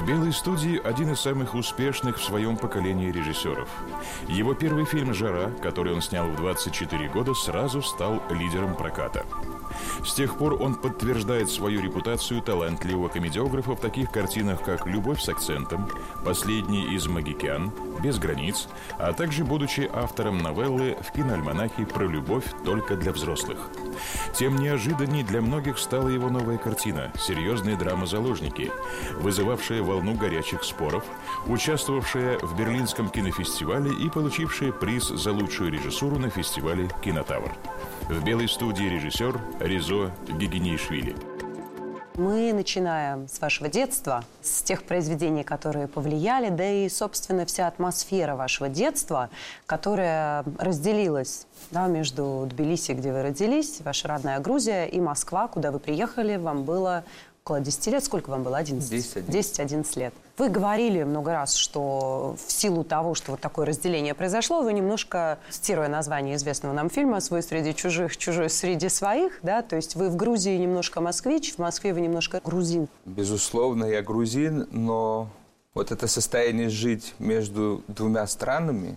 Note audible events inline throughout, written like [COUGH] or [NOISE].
В «Белой студии» один из самых успешных в своем поколении режиссеров. Его первый фильм «Жара», который он снял в 24 года, сразу стал лидером проката. С тех пор он подтверждает свою репутацию талантливого комедиографа в таких картинах, как «Любовь с акцентом», «Последний из магикян», «Без границ», а также будучи автором новеллы в киноальманахе про любовь только для взрослых. Тем неожиданней для многих стала его новая картина «Серьезная драма «Заложники», вызывавшая волну горячих споров, участвовавшая в Берлинском кинофестивале и получившая приз за лучшую режиссуру на фестивале «Кинотавр». В белой студии режиссер Ризо Гигинишвили. Мы начинаем с вашего детства, с тех произведений, которые повлияли, да и, собственно, вся атмосфера вашего детства, которая разделилась да, между Тбилиси, где вы родились, ваша родная Грузия, и Москва, куда вы приехали. Вам было около 10 лет. Сколько вам было? 11? 10-11 лет. Вы говорили много раз, что в силу того, что вот такое разделение произошло, вы немножко, цитируя название известного нам фильма «Свой среди чужих, чужой среди своих», да, то есть вы в Грузии немножко москвич, в Москве вы немножко грузин. Безусловно, я грузин, но вот это состояние жить между двумя странами,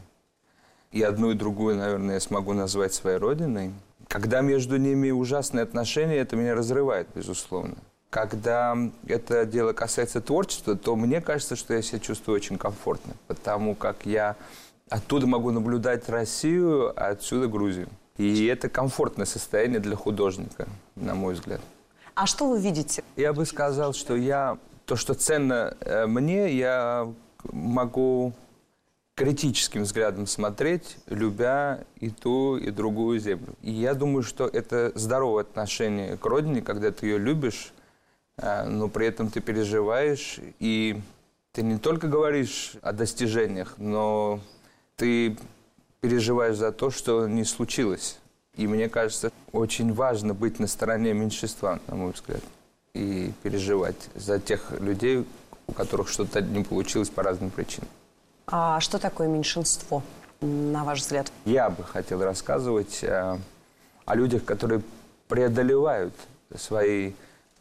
и одну и другую, наверное, я смогу назвать своей родиной, когда между ними ужасные отношения, это меня разрывает, безусловно. Когда это дело касается творчества, то мне кажется, что я себя чувствую очень комфортно, потому как я оттуда могу наблюдать Россию, а отсюда Грузию. И это комфортное состояние для художника, на мой взгляд. А что вы видите? Я бы сказал, что я то, что ценно э, мне, я могу критическим взглядом смотреть, любя и ту, и другую землю. И я думаю, что это здоровое отношение к родине, когда ты ее любишь, но при этом ты переживаешь, и ты не только говоришь о достижениях, но ты переживаешь за то, что не случилось. И мне кажется, очень важно быть на стороне меньшинства, на мой взгляд, и переживать за тех людей, у которых что-то не получилось по разным причинам. А что такое меньшинство, на ваш взгляд? Я бы хотел рассказывать э, о людях, которые преодолевают свои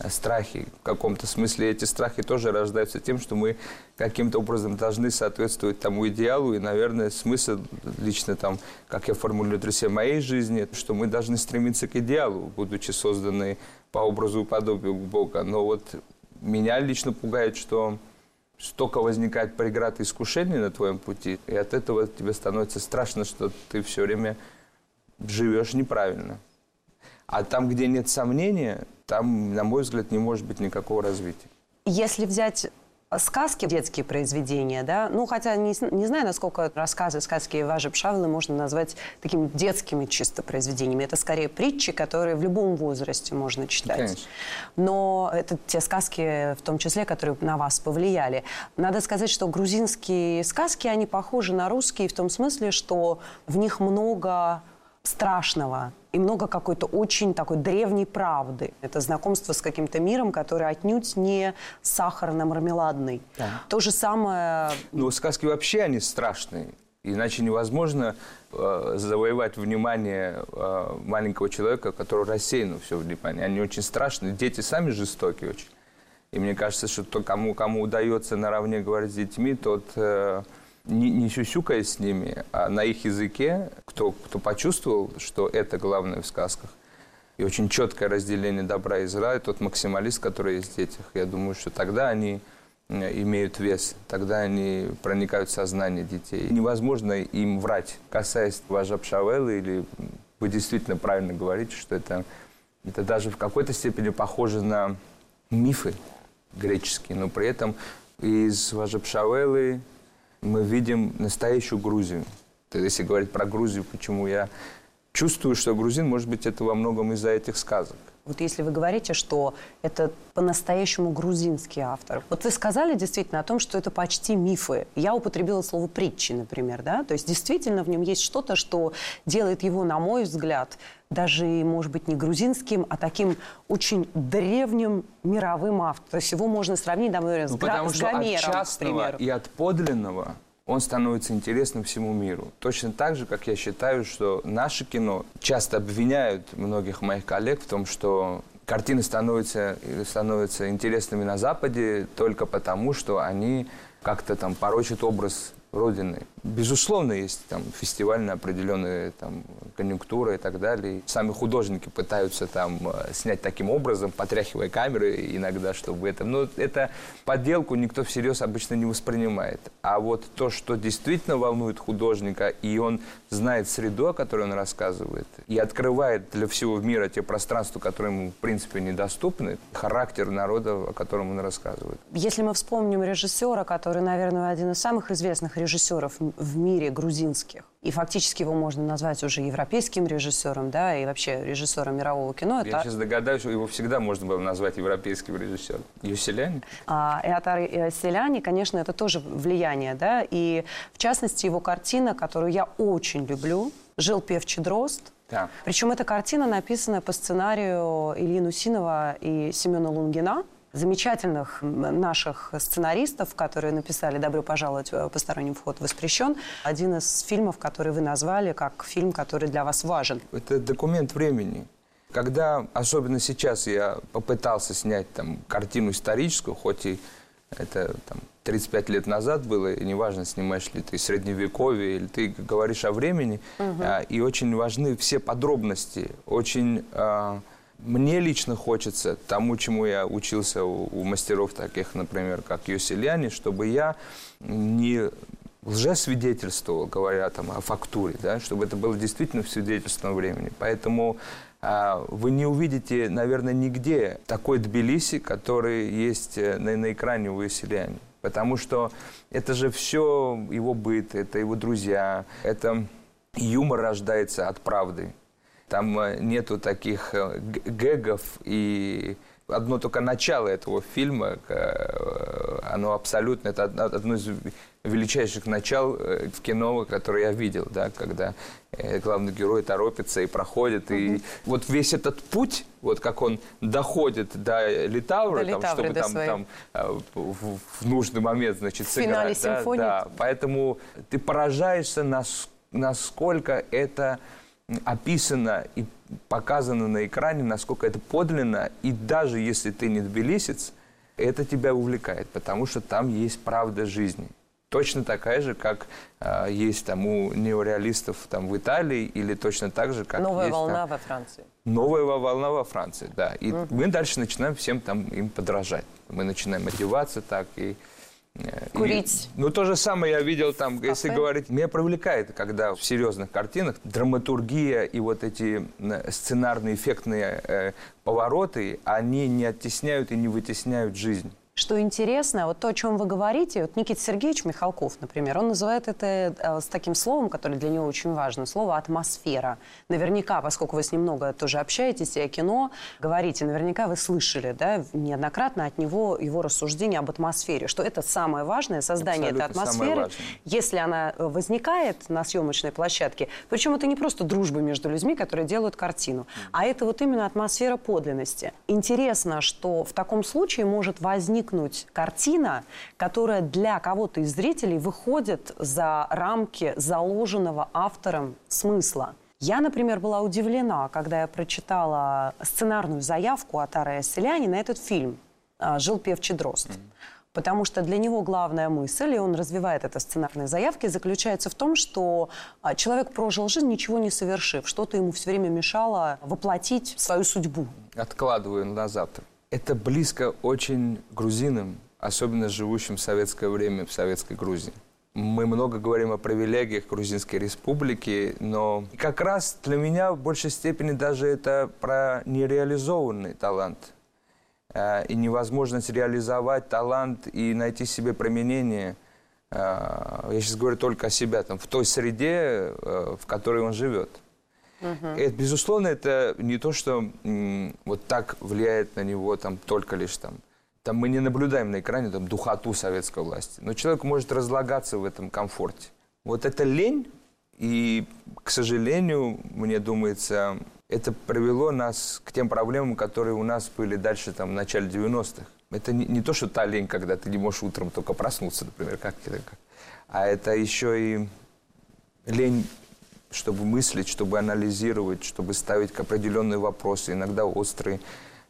страхи. В каком-то смысле эти страхи тоже рождаются тем, что мы каким-то образом должны соответствовать тому идеалу. И, наверное, смысл лично там, как я формулирую для себя моей жизни, что мы должны стремиться к идеалу, будучи созданы по образу и подобию Бога. Но вот меня лично пугает, что столько возникает преград и искушений на твоем пути, и от этого тебе становится страшно, что ты все время живешь неправильно. А там, где нет сомнения, там, на мой взгляд, не может быть никакого развития. Если взять сказки, детские произведения, да, ну, хотя не, не знаю, насколько рассказы, сказки Важи Пшавлы можно назвать такими детскими чисто произведениями. Это скорее притчи, которые в любом возрасте можно читать. Конечно. Но это те сказки, в том числе, которые на вас повлияли. Надо сказать, что грузинские сказки, они похожи на русские в том смысле, что в них много страшного и много какой-то очень такой древней правды. Это знакомство с каким-то миром, который отнюдь не сахарно-мармеладный. Да. То же самое... Ну, сказки вообще, они страшные. Иначе невозможно э, завоевать внимание э, маленького человека, который рассеян все внимание. Они очень страшные. Дети сами жестокие очень. И мне кажется, что то, кому, кому удается наравне говорить с детьми, тот... Э, не, не сюсюкая с ними, а на их языке, кто, кто почувствовал, что это главное в сказках, и очень четкое разделение добра и зла, и тот максималист, который есть в детях, я думаю, что тогда они э, имеют вес, тогда они проникают в сознание детей. Невозможно им врать. Касаясь Важа Пшавелы, или вы действительно правильно говорите, что это, это даже в какой-то степени похоже на мифы греческие, но при этом из Важа Пшавелы мы видим настоящую Грузию. Если говорить про Грузию, почему я чувствую, что грузин, может быть, это во многом из-за этих сказок. Вот если вы говорите, что это по-настоящему грузинский автор. Вот вы сказали действительно о том, что это почти мифы. Я употребила слово притчи, например, да? То есть действительно в нем есть что-то, что делает его, на мой взгляд, даже, может быть, не грузинским, а таким очень древним мировым автором. То есть его можно сравнить, например, ну, с, Гра- с Гомером, от частного и от подлинного он становится интересным всему миру. Точно так же, как я считаю, что наше кино часто обвиняют многих моих коллег в том, что картины становятся, становятся интересными на Западе только потому, что они как-то там порочат образ Родины. Безусловно, есть там фестивальные определенные там, конъюнктуры и так далее. Сами художники пытаются там э, снять таким образом, потряхивая камеры иногда, чтобы это... Но это подделку никто всерьез обычно не воспринимает. А вот то, что действительно волнует художника, и он знает среду, о которой он рассказывает, и открывает для всего мира те пространства, которые ему, в принципе, недоступны, характер народа, о котором он рассказывает. Если мы вспомним режиссера, который, наверное, один из самых известных режиссеров в мире грузинских. И фактически его можно назвать уже европейским режиссером, да, и вообще режиссером мирового кино. Я это... сейчас догадаюсь, что его всегда можно было назвать европейским режиссером. Юселяне? А, Эатар Селяни, конечно, это тоже влияние, да, и в частности его картина, которую я очень люблю, «Жил певчий дрозд», да. Причем эта картина написана по сценарию Ильи Нусинова и Семена Лунгина замечательных наших сценаристов, которые написали «Добро пожаловать, э, посторонним вход воспрещен». Один из фильмов, который вы назвали как фильм, который для вас важен. Это документ времени. Когда, особенно сейчас, я попытался снять там картину историческую, хоть и это там, 35 лет назад было, и неважно, снимаешь ли ты средневековье, или ты говоришь о времени, угу. а, и очень важны все подробности, очень... А, мне лично хочется тому, чему я учился у, мастеров таких, например, как Йоселяни, чтобы я не лжесвидетельствовал, говоря там о фактуре, да, чтобы это было действительно в свидетельственном времени. Поэтому а, вы не увидите, наверное, нигде такой Тбилиси, который есть э, на, на экране у Йоселяни. Потому что это же все его быт, это его друзья, это юмор рождается от правды. Там э, нету таких э, гэгов и одно только начало этого фильма, э, оно абсолютно, это одно из величайших начал в кино, которое я видел, да, когда главный герой торопится и проходит, и угу. вот весь этот путь, вот как он доходит до Литавры, до там, Литавры, чтобы там, там в, в нужный момент, значит, в сыграть. Да, да, поэтому ты поражаешься, насколько это описано и показано на экране, насколько это подлинно, и даже если ты не тбилисец, это тебя увлекает, потому что там есть правда жизни. Точно такая же, как э, есть там у неореалистов там в Италии, или точно так же, как Новая есть, волна там, во Франции. Новая волна во Франции, да. И угу. мы дальше начинаем всем там им подражать. Мы начинаем одеваться так и Курить. И, ну, то же самое я видел там, Кафе. если говорить, меня привлекает, когда в серьезных картинах драматургия и вот эти э, сценарные эффектные э, повороты, они не оттесняют и не вытесняют жизнь. Что интересно, вот то, о чем вы говорите, вот Никита Сергеевич Михалков, например, он называет это э, с таким словом, которое для него очень важно, слово «атмосфера». Наверняка, поскольку вы с ним много тоже общаетесь и о кино говорите, наверняка вы слышали да, неоднократно от него его рассуждения об атмосфере, что это самое важное, создание Абсолютно этой атмосферы, если она э, возникает на съемочной площадке, причем это не просто дружба между людьми, которые делают картину, а это вот именно атмосфера подлинности. Интересно, что в таком случае может возникнуть возникнуть картина, которая для кого-то из зрителей выходит за рамки заложенного автором смысла. Я, например, была удивлена, когда я прочитала сценарную заявку от Арая Селяни на этот фильм а, «Жил певчий дрозд». Потому что для него главная мысль, и он развивает это сценарные заявки, заключается в том, что а, человек прожил жизнь, ничего не совершив. Что-то ему все время мешало воплотить свою судьбу. Откладываю на завтра. Это близко очень грузинам, особенно живущим в советское время в Советской Грузии. Мы много говорим о привилегиях Грузинской республики, но как раз для меня в большей степени даже это про нереализованный талант. Э, и невозможность реализовать талант и найти себе применение. Э, я сейчас говорю только о себе, там, в той среде, э, в которой он живет. Это, безусловно, это не то, что вот так влияет на него там только лишь там. Там мы не наблюдаем на экране там духоту советской власти, но человек может разлагаться в этом комфорте. Вот это лень, и, к сожалению, мне думается, это привело нас к тем проблемам, которые у нас были дальше там в начале 90-х. Это не, не то, что та лень, когда ты не можешь утром только проснуться, например, как как, а это еще и лень чтобы мыслить, чтобы анализировать, чтобы ставить определенные вопросы, иногда острые,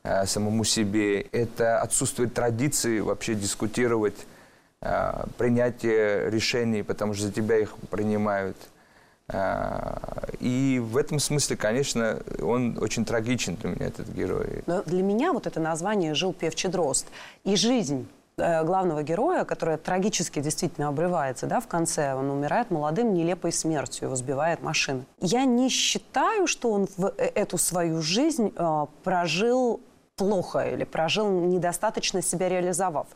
э, самому себе. Это отсутствие традиции вообще дискутировать, э, принятие решений, потому что за тебя их принимают. Э, и в этом смысле, конечно, он очень трагичен для меня, этот герой. Но для меня вот это название «Жил певчий дрозд» и жизнь главного героя, которая трагически действительно обрывается, да, в конце, он умирает молодым, нелепой смертью, его сбивает машина. Я не считаю, что он в э- эту свою жизнь э, прожил плохо или прожил недостаточно себя реализовав.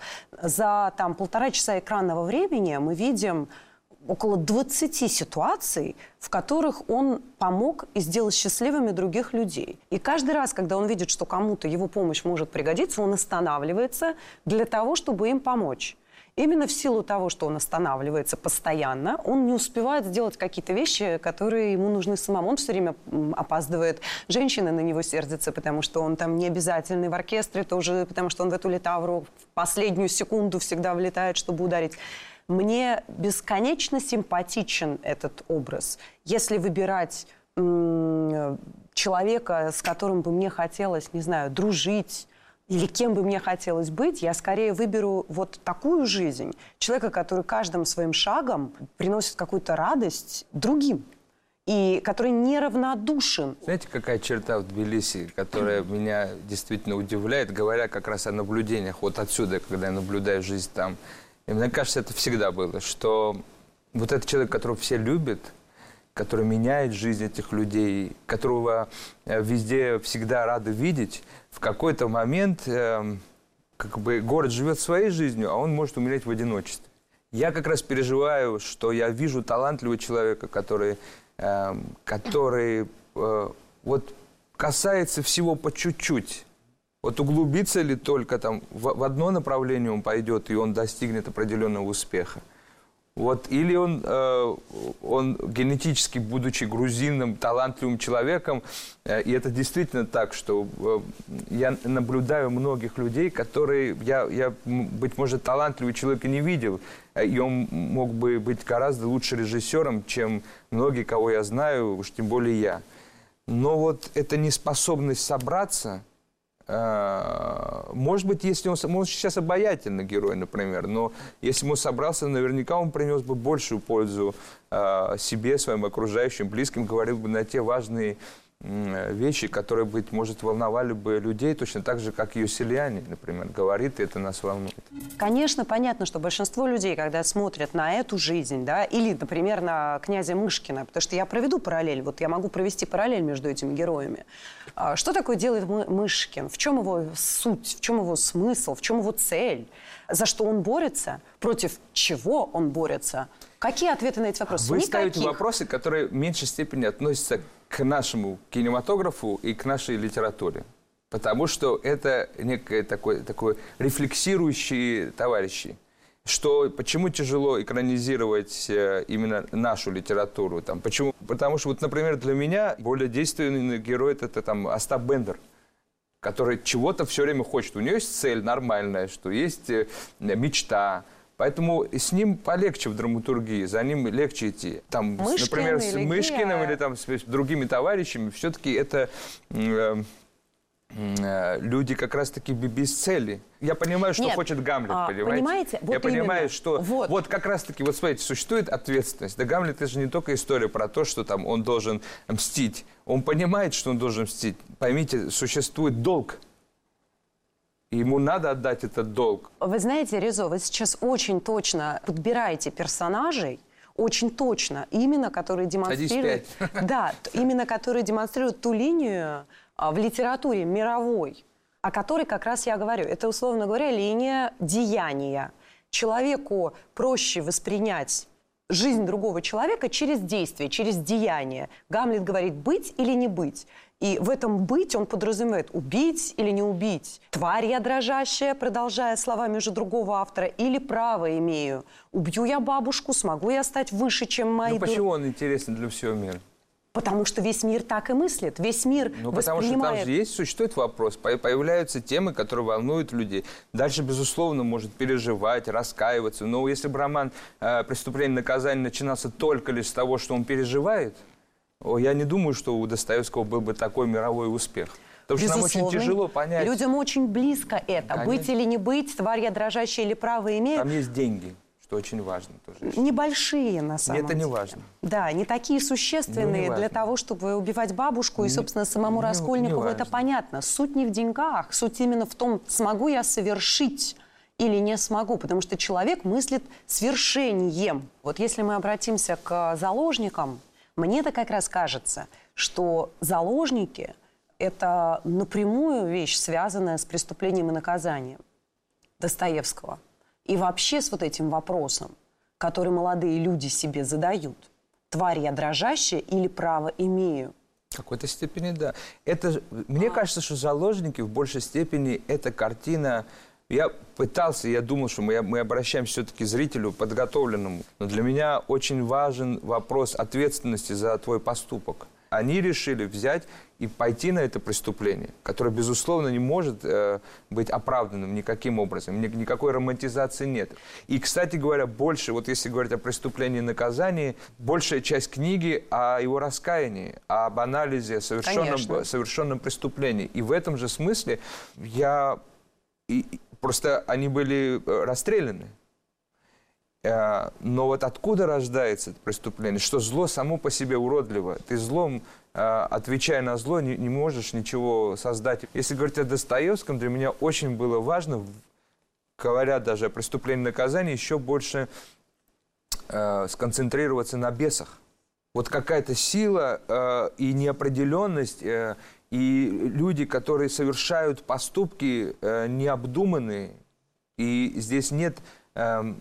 За там полтора часа экранного времени мы видим около 20 ситуаций, в которых он помог и сделал счастливыми других людей. И каждый раз, когда он видит, что кому-то его помощь может пригодиться, он останавливается для того, чтобы им помочь. Именно в силу того, что он останавливается постоянно, он не успевает сделать какие-то вещи, которые ему нужны самому. Он все время опаздывает. Женщины на него сердятся, потому что он там не обязательный в оркестре, тоже потому что он в эту литавру в последнюю секунду всегда влетает, чтобы ударить. Мне бесконечно симпатичен этот образ. Если выбирать человека, с которым бы мне хотелось, не знаю, дружить, или кем бы мне хотелось быть, я скорее выберу вот такую жизнь. Человека, который каждым своим шагом приносит какую-то радость другим. И который неравнодушен. Знаете, какая черта в Тбилиси, которая меня действительно удивляет, говоря как раз о наблюдениях, вот отсюда, когда я наблюдаю жизнь там. И мне кажется, это всегда было, что вот этот человек, которого все любят, который меняет жизнь этих людей, которого э, везде всегда рады видеть, в какой-то момент эм, как бы город живет своей жизнью, а он может умереть в одиночестве. Я как раз переживаю, что я вижу талантливого человека, который, эм, который э, вот касается всего по чуть-чуть. Вот углубится ли только там в, в одно направление он пойдет, и он достигнет определенного успеха. Вот, или он, э, он генетически, будучи грузином, талантливым человеком, э, и это действительно так, что э, я наблюдаю многих людей, которые, я, я, быть может, талантливый человек и не видел, э, и он мог бы быть гораздо лучше режиссером, чем многие, кого я знаю, уж тем более я. Но вот эта неспособность собраться, может быть, если он, он сейчас обаятельный герой, например, но если бы он собрался, наверняка он принес бы большую пользу э, себе, своим окружающим, близким, говорил бы на те важные вещи, которые, быть может, волновали бы людей, точно так же, как и Селяне, например, говорит, и это нас волнует. Конечно, понятно, что большинство людей, когда смотрят на эту жизнь, да, или, например, на князя Мышкина, потому что я проведу параллель, вот я могу провести параллель между этими героями. А Что такое делает Мы- Мышкин? В чем его суть? В чем его смысл? В чем его цель? За что он борется? Против чего он борется? Какие ответы на эти вопросы? Вы ставите Никаких. вопросы, которые в меньшей степени относятся к нашему кинематографу и к нашей литературе. Потому что это некое такое, такое рефлексирующие товарищи. Что, почему тяжело экранизировать э, именно нашу литературу? Там, почему? Потому что, вот, например, для меня более действенный герой это, это там Остап Бендер который чего-то все время хочет. У него есть цель нормальная, что есть э, мечта. Поэтому с ним полегче в драматургии, за ним легче идти. Там, Мышкин например, с Мышкиным или там, с, с другими товарищами, все-таки это э, э, люди как раз-таки без цели. Я понимаю, что Нет, хочет Гамлет, а, понимаете? понимаете? Вот Я понимаю, именно. что Вот. вот. как раз-таки, вот смотрите, существует ответственность. Да Гамлет это же не только история про то, что там он должен мстить. Он понимает, что он должен мстить. Поймите, существует долг. Ему надо отдать этот долг. Вы знаете, Резо, вы сейчас очень точно подбираете персонажей, очень точно, именно которые демонстрируют... Да, [LAUGHS] именно которые демонстрируют ту линию а, в литературе мировой, о которой как раз я говорю. Это, условно говоря, линия деяния. Человеку проще воспринять жизнь другого человека через действие, через деяние. Гамлет говорит «быть или не быть». И в этом «быть» он подразумевает «убить или не убить». «Тварь я дрожащая», продолжая словами уже другого автора, или «право имею». «Убью я бабушку, смогу я стать выше, чем мои...» Ну почему он интересен для всего мира? Потому что весь мир так и мыслит. Весь мир Ну, потому что там же есть, существует вопрос, по- появляются темы, которые волнуют людей. Дальше, безусловно, может переживать, раскаиваться. Но если бы роман э, «Преступление и наказание» начинался только лишь с того, что он переживает, я не думаю, что у Достоевского был бы такой мировой успех. Потому что нам очень Безусловно. тяжело понять. Людям очень близко это. Конечно. Быть или не быть, тварь я дрожащая или право имею. Там есть деньги, что очень важно тоже. Небольшие, на самом это не деле. важно. Да, не такие Ну, существенные не для того, чтобы убивать бабушку. И, собственно, самому не- не Раскольникову это важно. понятно. Суть не в деньгах, суть именно в том, смогу я совершить или не смогу, потому что человек мыслит свершением. Вот если мы обратимся к заложникам, мне-то как раз кажется, что заложники – это напрямую вещь, связанная с преступлением и наказанием. Достоевского. И вообще с вот этим вопросом, который молодые люди себе задают. Тварь я дрожащая или право имею? В какой-то степени, да. Это, мне кажется, что «Заложники» в большей степени это картина... Я пытался, я думал, что мы, мы обращаемся все-таки к зрителю подготовленному. Но для меня очень важен вопрос ответственности за твой поступок. Они решили взять и пойти на это преступление, которое, безусловно, не может э, быть оправданным никаким образом. Ни- никакой романтизации нет. И, кстати говоря, больше, вот если говорить о преступлении и наказании, большая часть книги о его раскаянии, об анализе совершенном, Конечно. совершенном преступлении. И в этом же смысле я... и- и просто они были э, расстреляны. Э, Но вот откуда рождается это преступление? Что зло само по себе уродливо. Ты злом, э, отвечая на зло, не, можешь ничего создать. Если говорить о Достоевском, для меня очень было важно, говоря даже о преступлении и наказании, еще больше э, сконцентрироваться на бесах. Вот какая-то сила и неопределенность, и люди, которые совершают поступки необдуманные, и здесь нет эм,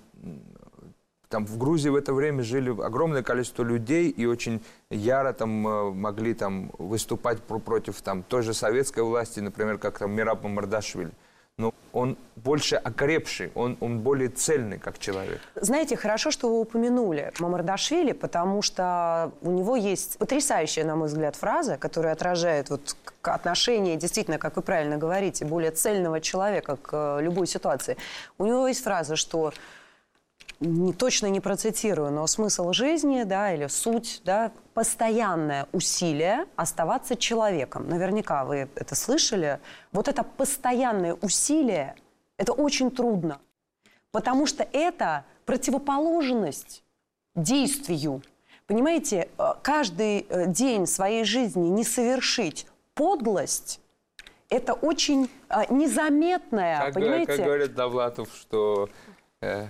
там в Грузии в это время жили огромное количество людей и очень яро там э, могли там выступать про- против там той же советской власти, например, как там Мираб Мамардашвили. Но он больше окрепший, он, он более цельный как человек. Знаете, хорошо, что вы упомянули Мамардашвили, потому что у него есть потрясающая, на мой взгляд, фраза, которая отражает вот отношение, действительно, как вы правильно говорите, более цельного человека к э, любой ситуации. У него есть фраза, что точно не процитирую, но смысл жизни, да, или суть, да, постоянное усилие оставаться человеком. Наверняка вы это слышали. Вот это постоянное усилие, это очень трудно. Потому что это противоположность действию. Понимаете, э, каждый э, день своей жизни не совершить подлость, это очень э, незаметная, Как, понимаете? как говорит Довлатов, что э,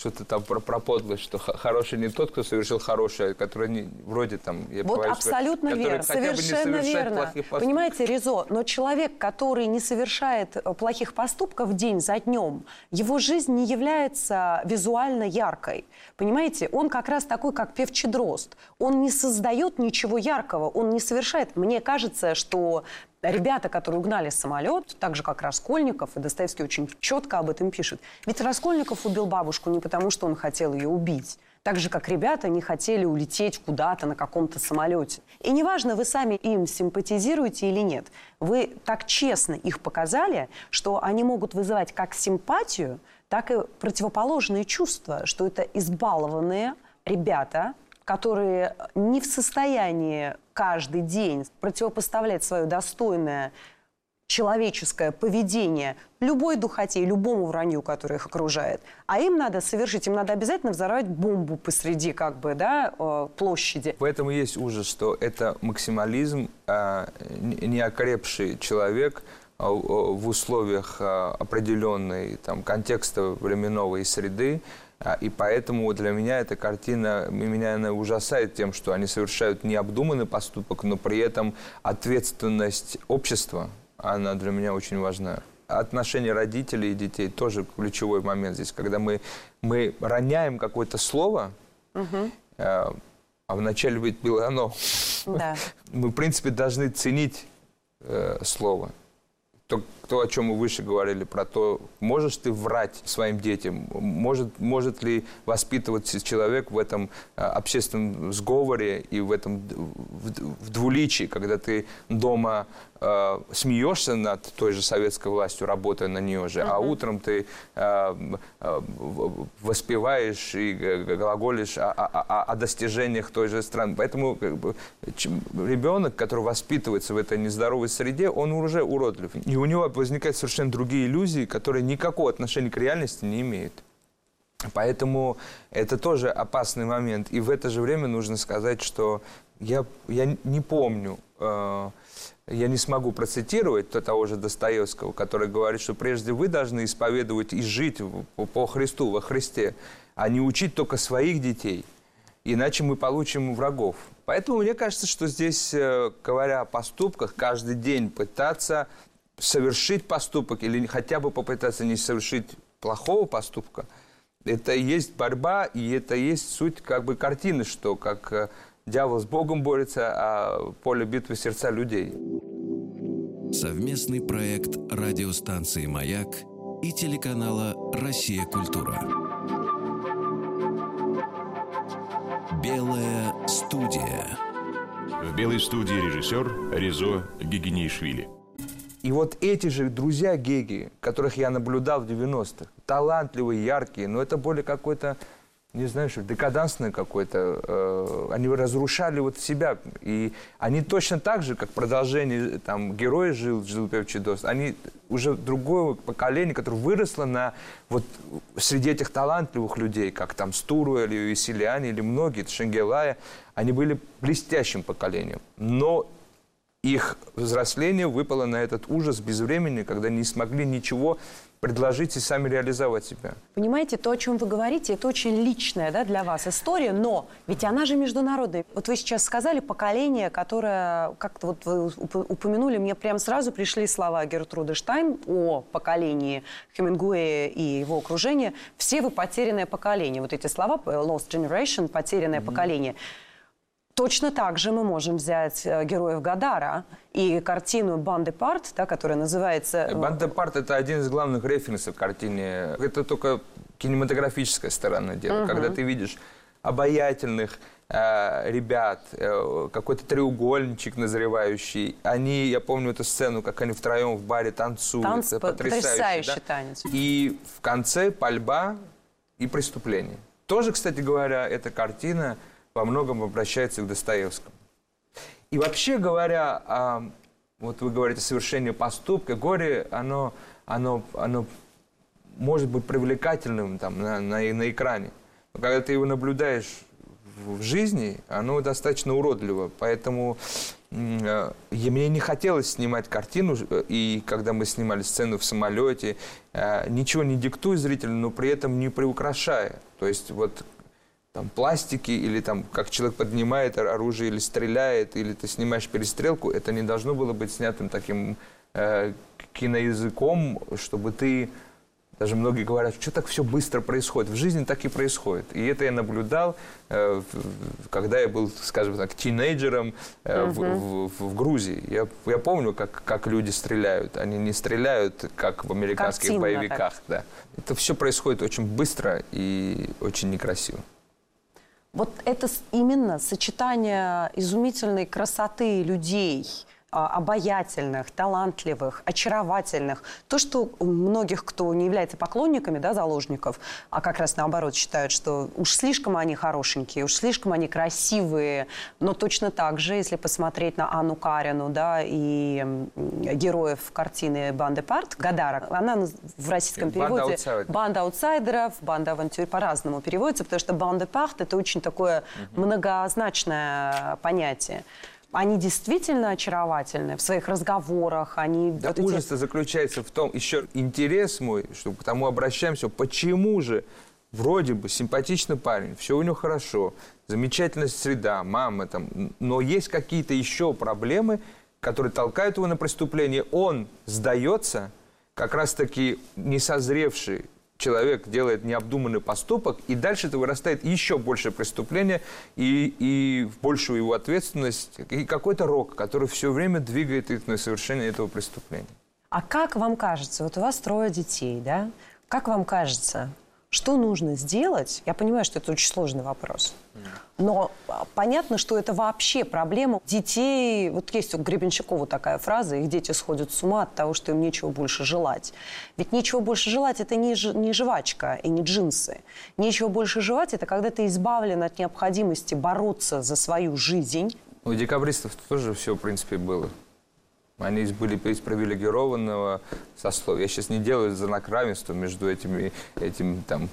что-то там про, про подлость, что хороший не тот, кто совершил хорошее, который не, вроде там... Я Вот что- абсолютно верно, совершенно верно. Понимаете, Резо, но человек, который не совершает э, плохих поступков день за днем, его жизнь не является визуально яркой. Понимаете, он как раз такой, как певчий дрозд. Он не создает ничего яркого, он не совершает. Мне кажется, что ребята, которые угнали самолет, так же, как Раскольников, и Достоевский очень четко об этом пишет. Ведь Раскольников убил бабушку не потому, что он хотел ее убить. Так же, как ребята не хотели улететь куда-то на каком-то самолете. И неважно, вы сами им симпатизируете или нет, вы так честно их показали, что они могут вызывать как симпатию, так и противоположные чувства, что это избалованные ребята, которые не в состоянии каждый день противопоставлять свое достойное человеческое поведение любой духоте и любому вранью, которое их окружает. А им надо совершить, им надо обязательно взорвать бомбу посреди как бы, да, э, площади. Поэтому есть ужас, что это максимализм, а, не- неокрепший человек а, в в условиях а, определенной там, контекста временного и среды. А, И поэтому для меня эта картина, меня она ужасает тем, что они совершают необдуманный поступок, но при этом ответственность общества, она для меня очень важна. Отношения родителей и детей тоже ключевой момент здесь, когда мы, мы роняем какое-то слово, А, а вначале ведь было оно. Да. [LAUGHS] Мы, в принципе, должны ценить э, слово. То, то, о чем мы выше говорили, про то, можешь ты врать своим детям, может, может ли воспитываться человек в этом э, общественном сговоре и в этом в, в двуличии, когда ты дома э, смеешься над той же советской властью, работая на нее же, uh-huh. а утром ты э, э, воспеваешь и глаголишь о, о, о достижениях той же страны. Поэтому как бы, ребенок, который воспитывается в этой нездоровой среде, он уже уродлив. И у него возникают совершенно другие иллюзии, которые никакого отношения к реальности не имеют. Поэтому это тоже опасный момент. И в это же время нужно сказать, что я, я не помню, э, я не смогу процитировать того же Достоевского, который говорит, что прежде вы должны исповедовать и жить по, Христу, во Христе, а не учить только своих детей, иначе мы получим врагов. Поэтому мне кажется, что здесь, э, говоря о поступках, каждый день пытаться совершить поступок или хотя бы попытаться не совершить плохого поступка, это и есть борьба, и это и есть суть как бы картины, что как э, дьявол с Богом борется, а поле битвы сердца людей. Совместный проект радиостанции «Маяк» и телеканала «Россия. Культура». Белая студия. В белой студии режиссер Резо Гигинейшвили. И вот эти же друзья Геги, которых я наблюдал в 90-х, талантливые, яркие, но это более какой-то не знаю, что декадансное какое-то, э, они разрушали вот себя. И они точно так же, как продолжение, там, герой жил, жил Певчий Дост, они уже другое поколение, которое выросло на, вот, среди этих талантливых людей, как там Стуру или Исилиане, или многие, Шенгелая, они были блестящим поколением. Но их взросление выпало на этот ужас без времени, когда не смогли ничего предложить и сами реализовать себя. Понимаете, то, о чем вы говорите, это очень личная да, для вас история, но ведь она же международная. Вот вы сейчас сказали поколение, которое, как-то вот вы упомянули, мне прямо сразу пришли слова Гертруды Штайн о поколении Хемингуэя и его окружения. Все вы потерянное поколение. Вот эти слова, lost generation, потерянное mm-hmm. поколение. Точно так же мы можем взять э, героев Гадара и картину «Банды Парт», да, которая называется... Э, «Банды Парт» — это один из главных референсов картине. Это только кинематографическая сторона дела. Угу. Когда ты видишь обаятельных э, ребят, э, какой-то треугольничек назревающий. Они, я помню эту сцену, как они втроем в баре танцуют. Танц, это потрясающий, потрясающий да? танец. И в конце пальба и преступление. Тоже, кстати говоря, эта картина во многом обращается к Достоевскому. И вообще говоря, а, вот вы говорите совершение поступка, горе, оно, оно, оно может быть привлекательным там, на, на, на экране. Но когда ты его наблюдаешь в жизни, оно достаточно уродливо. Поэтому э, мне не хотелось снимать картину, и когда мы снимали сцену в самолете, э, ничего не диктуя зрителю, но при этом не приукрашая. То есть вот там, пластики, или там, как человек поднимает оружие или стреляет, или ты снимаешь перестрелку, это не должно было быть снятым таким э, киноязыком, чтобы ты... Даже многие говорят, что так все быстро происходит. В жизни так и происходит. И это я наблюдал, э, когда я был, скажем так, тинейджером э, в, в, в Грузии. Я, я помню, как, как люди стреляют. Они не стреляют, как в американских Картинно боевиках. Да. Это все происходит очень быстро и очень некрасиво. Вот это именно сочетание изумительной красоты людей – обаятельных, талантливых, очаровательных. То, что многих, кто не является поклонниками да, заложников, а как раз наоборот считают, что уж слишком они хорошенькие, уж слишком они красивые. Но точно так же, если посмотреть на Анну Карину да, и героев картины «Банды Парт», Гадара, она в российском переводе «Банда аутсайдеров», «Банда аутсайдеров», «Банда авантюр» по-разному переводится, потому что «Банды Парт» — это очень такое многозначное понятие они действительно очаровательны в своих разговорах. Они да вот ужас эти... заключается в том, еще интерес мой, что к тому обращаемся, почему же вроде бы симпатичный парень, все у него хорошо, замечательная среда, мама там, но есть какие-то еще проблемы, которые толкают его на преступление. Он сдается, как раз-таки не созревший человек делает необдуманный поступок, и дальше это вырастает еще больше преступления и, и в большую его ответственность, и какой-то рок, который все время двигает их на совершение этого преступления. А как вам кажется, вот у вас трое детей, да? Как вам кажется, что нужно сделать? Я понимаю, что это очень сложный вопрос. Но а, понятно, что это вообще проблема детей. Вот есть у Гребенщикова такая фраза, их дети сходят с ума от того, что им нечего больше желать. Ведь нечего больше желать – это не, не жвачка и не джинсы. Нечего больше желать – это когда ты избавлен от необходимости бороться за свою жизнь. У декабристов тоже все, в принципе, было. Они были из привилегированного сословия. Я сейчас не делаю знак равенства между этими, этим там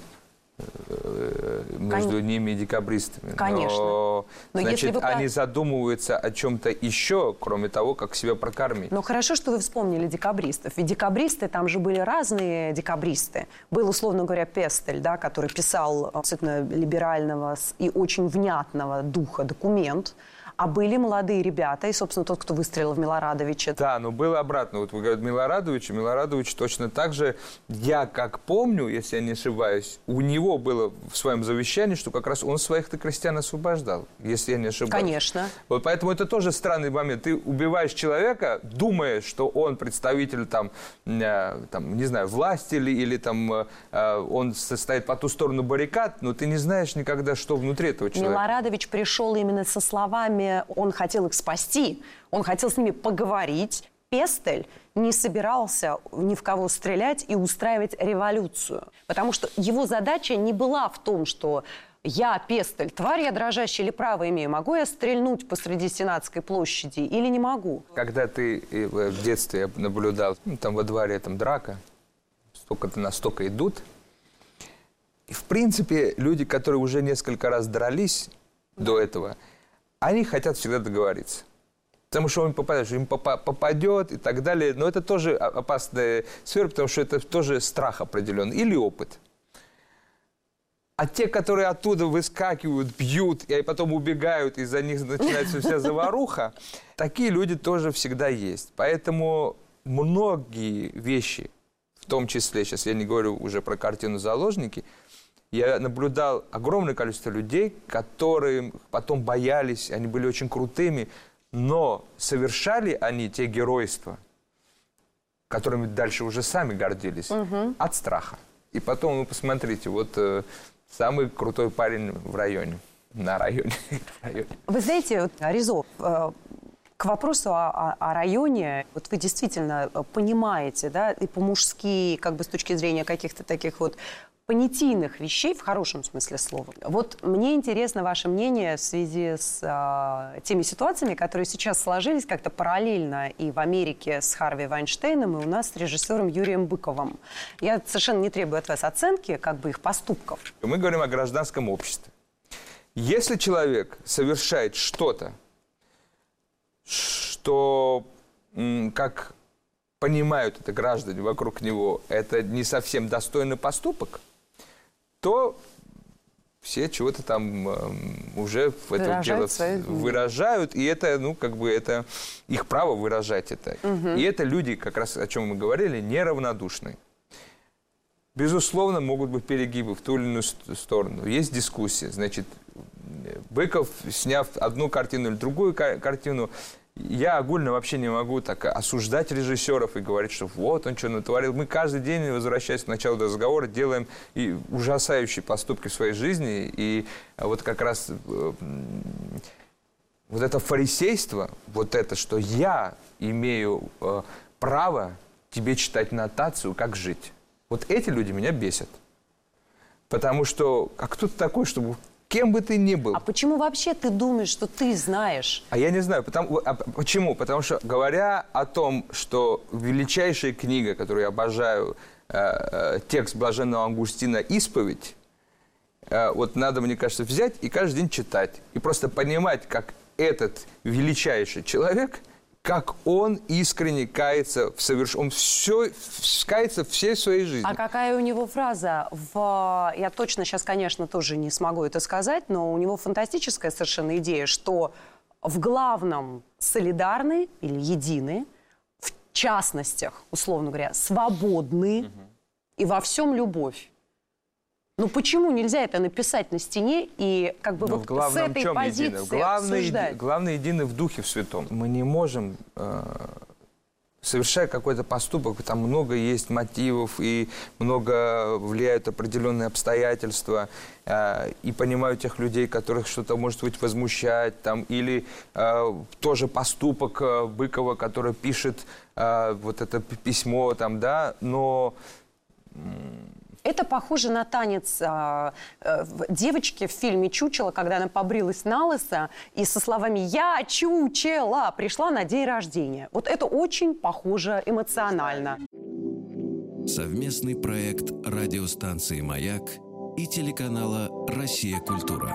э, между Кон... ними и декабристами. Конечно. Но, Но значит, вы... они задумываются о чем-то еще, кроме того, как себя прокормить. Но хорошо, что вы вспомнили декабристов. Ведь декабристы, там же были разные декабристы. Был, условно говоря, Пестель, да, который писал абсолютно либерального и очень внятного духа документ, а были молодые ребята, и, собственно, тот, кто выстрелил в Милорадовича. Да, но было обратно. Вот вы говорите Милорадович, Милорадович точно так же, я как помню, если я не ошибаюсь, у него было в своем завещании, что как раз он своих-то крестьян освобождал, если я не ошибаюсь. Конечно. Вот поэтому это тоже странный момент. Ты убиваешь человека, думая, что он представитель там, э, там не знаю, власти или, или там э, э, он состоит по ту сторону баррикад, но ты не знаешь никогда, что внутри этого человека. Милорадович пришел именно со словами он хотел их спасти, он хотел с ними поговорить. Пестель не собирался ни в кого стрелять и устраивать революцию. Потому что его задача не была в том, что я, Пестель, тварь я дрожащая или право имею, могу я стрельнуть посреди Сенатской площади или не могу? Когда ты э, в детстве наблюдал, ну, там во дворе там драка, столько-то настолько идут, и в принципе люди, которые уже несколько раз дрались до этого, они хотят всегда договориться. Потому что он попадет, им попадет и так далее. Но это тоже опасная сфера, потому что это тоже страх определенный или опыт. А те, которые оттуда выскакивают, бьют, и потом убегают, и за них начинается вся заваруха, такие люди тоже всегда есть. Поэтому многие вещи, в том числе, сейчас я не говорю уже про картину «Заложники», я наблюдал огромное количество людей, которые потом боялись, они были очень крутыми, но совершали они те геройства, которыми дальше уже сами гордились, угу. от страха. И потом, вы посмотрите, вот э, самый крутой парень в районе, на районе. [LAUGHS] Вы знаете, вот, э, к вопросу о, о, о районе, вот вы действительно понимаете, да, и по-мужски, как бы с точки зрения каких-то таких вот понятийных вещей в хорошем смысле слова. Вот мне интересно ваше мнение в связи с э, теми ситуациями, которые сейчас сложились как-то параллельно и в Америке с Харви Вайнштейном, и у нас с режиссером Юрием Быковым. Я совершенно не требую от вас оценки как бы их поступков. Мы говорим о гражданском обществе. Если человек совершает что-то, что, как понимают это граждане вокруг него, это не совсем достойный поступок, то все чего-то там э, уже в это дело выражают, и это, ну, как бы это их право выражать это. Угу. И это люди, как раз о чем мы говорили, неравнодушные. Безусловно, могут быть перегибы в ту или иную сторону. Есть дискуссия. Значит, Быков, сняв одну картину или другую картину, я огульно вообще не могу так осуждать режиссеров и говорить, что вот он что натворил. Мы каждый день, возвращаясь к началу разговора, делаем и ужасающие поступки в своей жизни. И вот как раз э, вот это фарисейство, вот это, что я имею э, право тебе читать нотацию, как жить. Вот эти люди меня бесят. Потому что, а кто ты такой, чтобы кем бы ты ни был. А почему вообще ты думаешь, что ты знаешь? А я не знаю. Потому, а, почему? Потому что, говоря о том, что величайшая книга, которую я обожаю, э, э, текст Блаженного Августина «Исповедь», э, вот надо, мне кажется, взять и каждый день читать. И просто понимать, как этот величайший человек – как он искренне кается в соверш... Он все кается всей своей жизни. А какая у него фраза? В... Я точно сейчас, конечно, тоже не смогу это сказать, но у него фантастическая совершенно идея, что в главном солидарны или едины, в частностях, условно говоря, свободны угу. и во всем любовь. Ну почему нельзя это написать на стене и как бы Но вот в главном с этой чем позиции едино? Главное, еди- главное едино в Духе в Святом. Мы не можем, э, совершая какой-то поступок, там много есть мотивов и много влияют определенные обстоятельства, э, и понимаю тех людей, которых что-то может быть возмущать, там, или э, тоже поступок э, Быкова, который пишет э, вот это письмо, там, да, но Это похоже на танец а, э, девочки в фильме «Чучело», когда она побрилась на лысо и со словами «Я чучела» пришла на день рождения. Вот это очень похоже эмоционально. Совместный проект радиостанции «Маяк» и телеканала «Россия. Культура».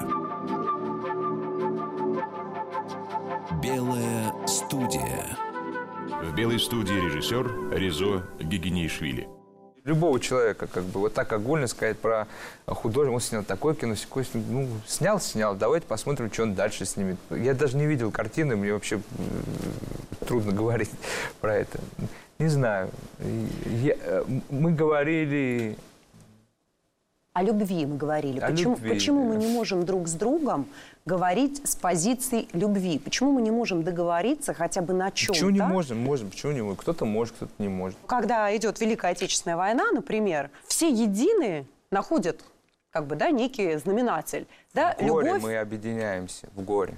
Белая студия. В белой студии режиссер Резо Гигинейшвили. Любого человека, как бы вот так огульно сказать про художника, он снял такое кино, секое, ну, снял, снял, давайте посмотрим, что он дальше снимет. Я даже не видел картины, мне вообще трудно [LAUGHS] говорить про это. Не знаю. Я- э, мы говорили О любви мы говорили. О почему, любви, почему мы не можем друг с другом говорить с позиции любви? Почему мы не можем договориться хотя бы на чем-то? Почему не можем? Можем. Почему не можем? Кто-то может, кто-то не может. Когда идет Великая Отечественная война, например, все единые находят как бы, да, некий знаменатель. Да, В горе любовь. мы объединяемся. В горе.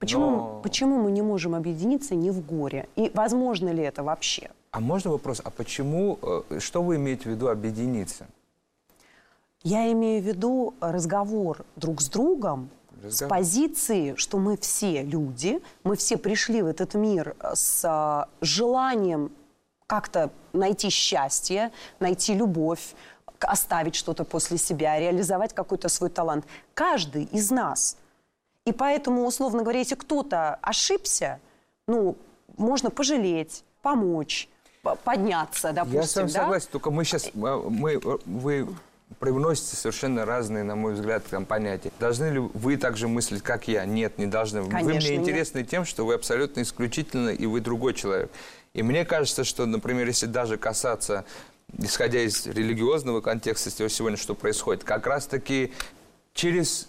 Почему, но- почему мы не можем объединиться не в горе? И возможно ли это вообще? А можно вопрос, а почему, э, что вы имеете в виду объединиться? Я имею в виду разговор друг с другом с Разговор. позиции, что мы все люди, мы все пришли в этот мир с а, желанием как-то найти счастье, найти любовь, оставить что-то после себя, реализовать какой-то свой талант. Каждый из нас. И поэтому, условно говоря, если кто-то ошибся, ну, можно пожалеть, помочь, подняться, допустим. Я с вами да? согласен, только мы сейчас, мы, вы привносите совершенно разные, на мой взгляд, там, понятия. Должны ли вы также мыслить, как я? Нет, не должны. вы Конечно, мне нет. интересны тем, что вы абсолютно исключительны, и вы другой человек. И мне кажется, что, например, если даже касаться, исходя из религиозного контекста сегодня, что происходит, как раз-таки через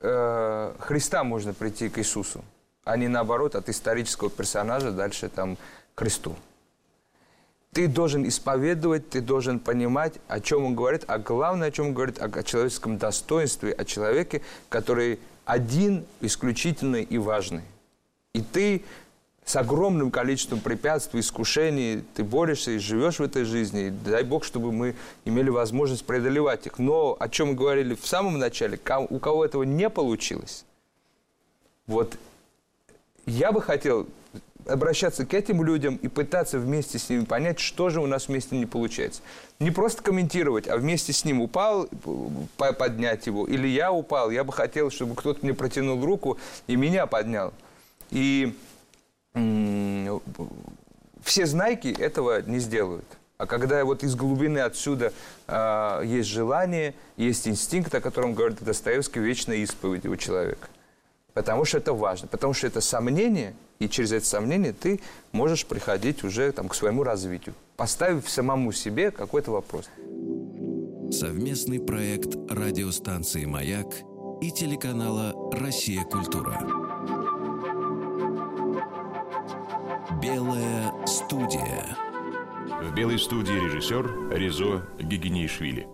э, Христа можно прийти к Иисусу, а не наоборот от исторического персонажа дальше там к Христу. Ты должен исповедовать, ты должен понимать, о чем он говорит, а главное, о чем он говорит, о, человеческом достоинстве, о человеке, который один, исключительный и важный. И ты с огромным количеством препятствий, искушений, ты борешься и живешь в этой жизни. И дай Бог, чтобы мы имели возможность преодолевать их. Но о чем мы говорили в самом начале, у кого этого не получилось, вот я бы хотел обращаться к этим людям и пытаться вместе с ними понять, что же у нас вместе не получается. Не просто комментировать, а вместе с ним упал, по- поднять его. Или я упал, я бы хотел, чтобы кто-то мне протянул руку и меня поднял. И все знайки этого не сделают. А когда вот из глубины отсюда а, есть желание, есть инстинкт, о котором говорит Достоевский, вечная исповедь у человека. Потому что это важно, потому что это сомнение, и через это сомнение ты можешь приходить уже там, к своему развитию, поставив самому себе какой-то вопрос. Совместный проект радиостанции «Маяк» и телеканала «Россия. Культура». Белая студия. В белой студии режиссер Резо Гигинейшвили.